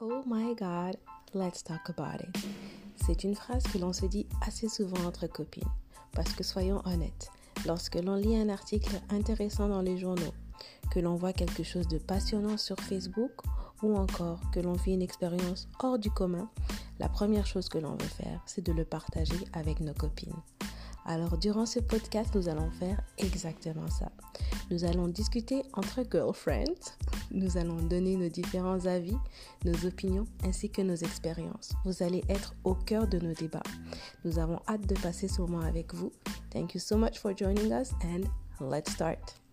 Oh my god, let's talk about it. C'est une phrase que l'on se dit assez souvent entre copines. Parce que soyons honnêtes, lorsque l'on lit un article intéressant dans les journaux, que l'on voit quelque chose de passionnant sur Facebook ou encore que l'on vit une expérience hors du commun, la première chose que l'on veut faire, c'est de le partager avec nos copines. Alors durant ce podcast, nous allons faire exactement ça. Nous allons discuter entre girlfriends, nous allons donner nos différents avis, nos opinions ainsi que nos expériences. Vous allez être au cœur de nos débats. Nous avons hâte de passer ce moment avec vous. Thank you so much for joining us and let's start.